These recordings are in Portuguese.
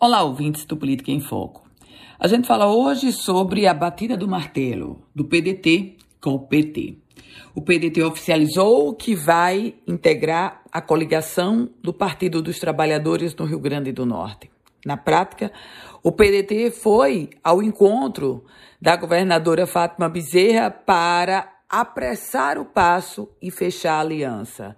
Olá, ouvintes do Política em Foco. A gente fala hoje sobre a batida do martelo do PDT com o PT. O PDT oficializou que vai integrar a coligação do Partido dos Trabalhadores no Rio Grande do Norte. Na prática, o PDT foi ao encontro da governadora Fátima Bezerra para apressar o passo e fechar a aliança.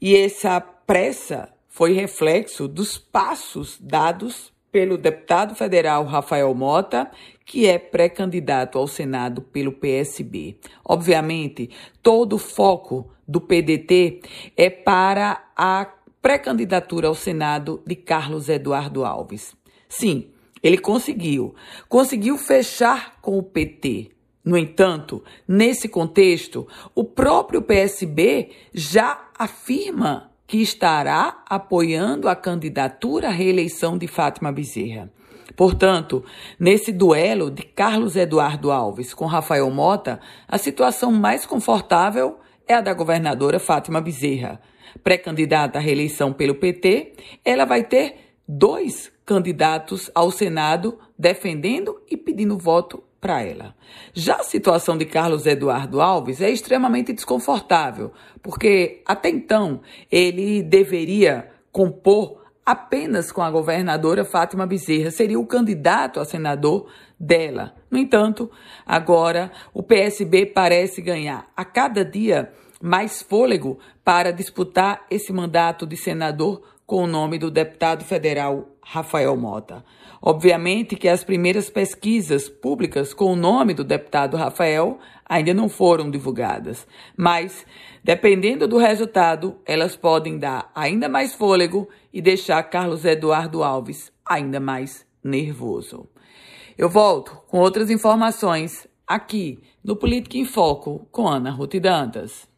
E essa pressa foi reflexo dos passos dados pelo deputado federal Rafael Mota, que é pré-candidato ao Senado pelo PSB. Obviamente, todo o foco do PDT é para a pré-candidatura ao Senado de Carlos Eduardo Alves. Sim, ele conseguiu. Conseguiu fechar com o PT. No entanto, nesse contexto, o próprio PSB já afirma que estará apoiando a candidatura à reeleição de Fátima Bezerra. Portanto, nesse duelo de Carlos Eduardo Alves com Rafael Mota, a situação mais confortável é a da governadora Fátima Bezerra. Pré-candidata à reeleição pelo PT, ela vai ter dois candidatos ao Senado defendendo e pedindo voto para ela. Já a situação de Carlos Eduardo Alves é extremamente desconfortável, porque até então ele deveria compor apenas com a governadora Fátima Bezerra, seria o candidato a senador dela. No entanto, agora o PSB parece ganhar a cada dia mais fôlego para disputar esse mandato de senador com o nome do deputado federal Rafael Mota. Obviamente que as primeiras pesquisas públicas com o nome do deputado Rafael ainda não foram divulgadas, mas, dependendo do resultado, elas podem dar ainda mais fôlego e deixar Carlos Eduardo Alves ainda mais nervoso. Eu volto com outras informações aqui no Política em Foco com Ana Ruth Dantas.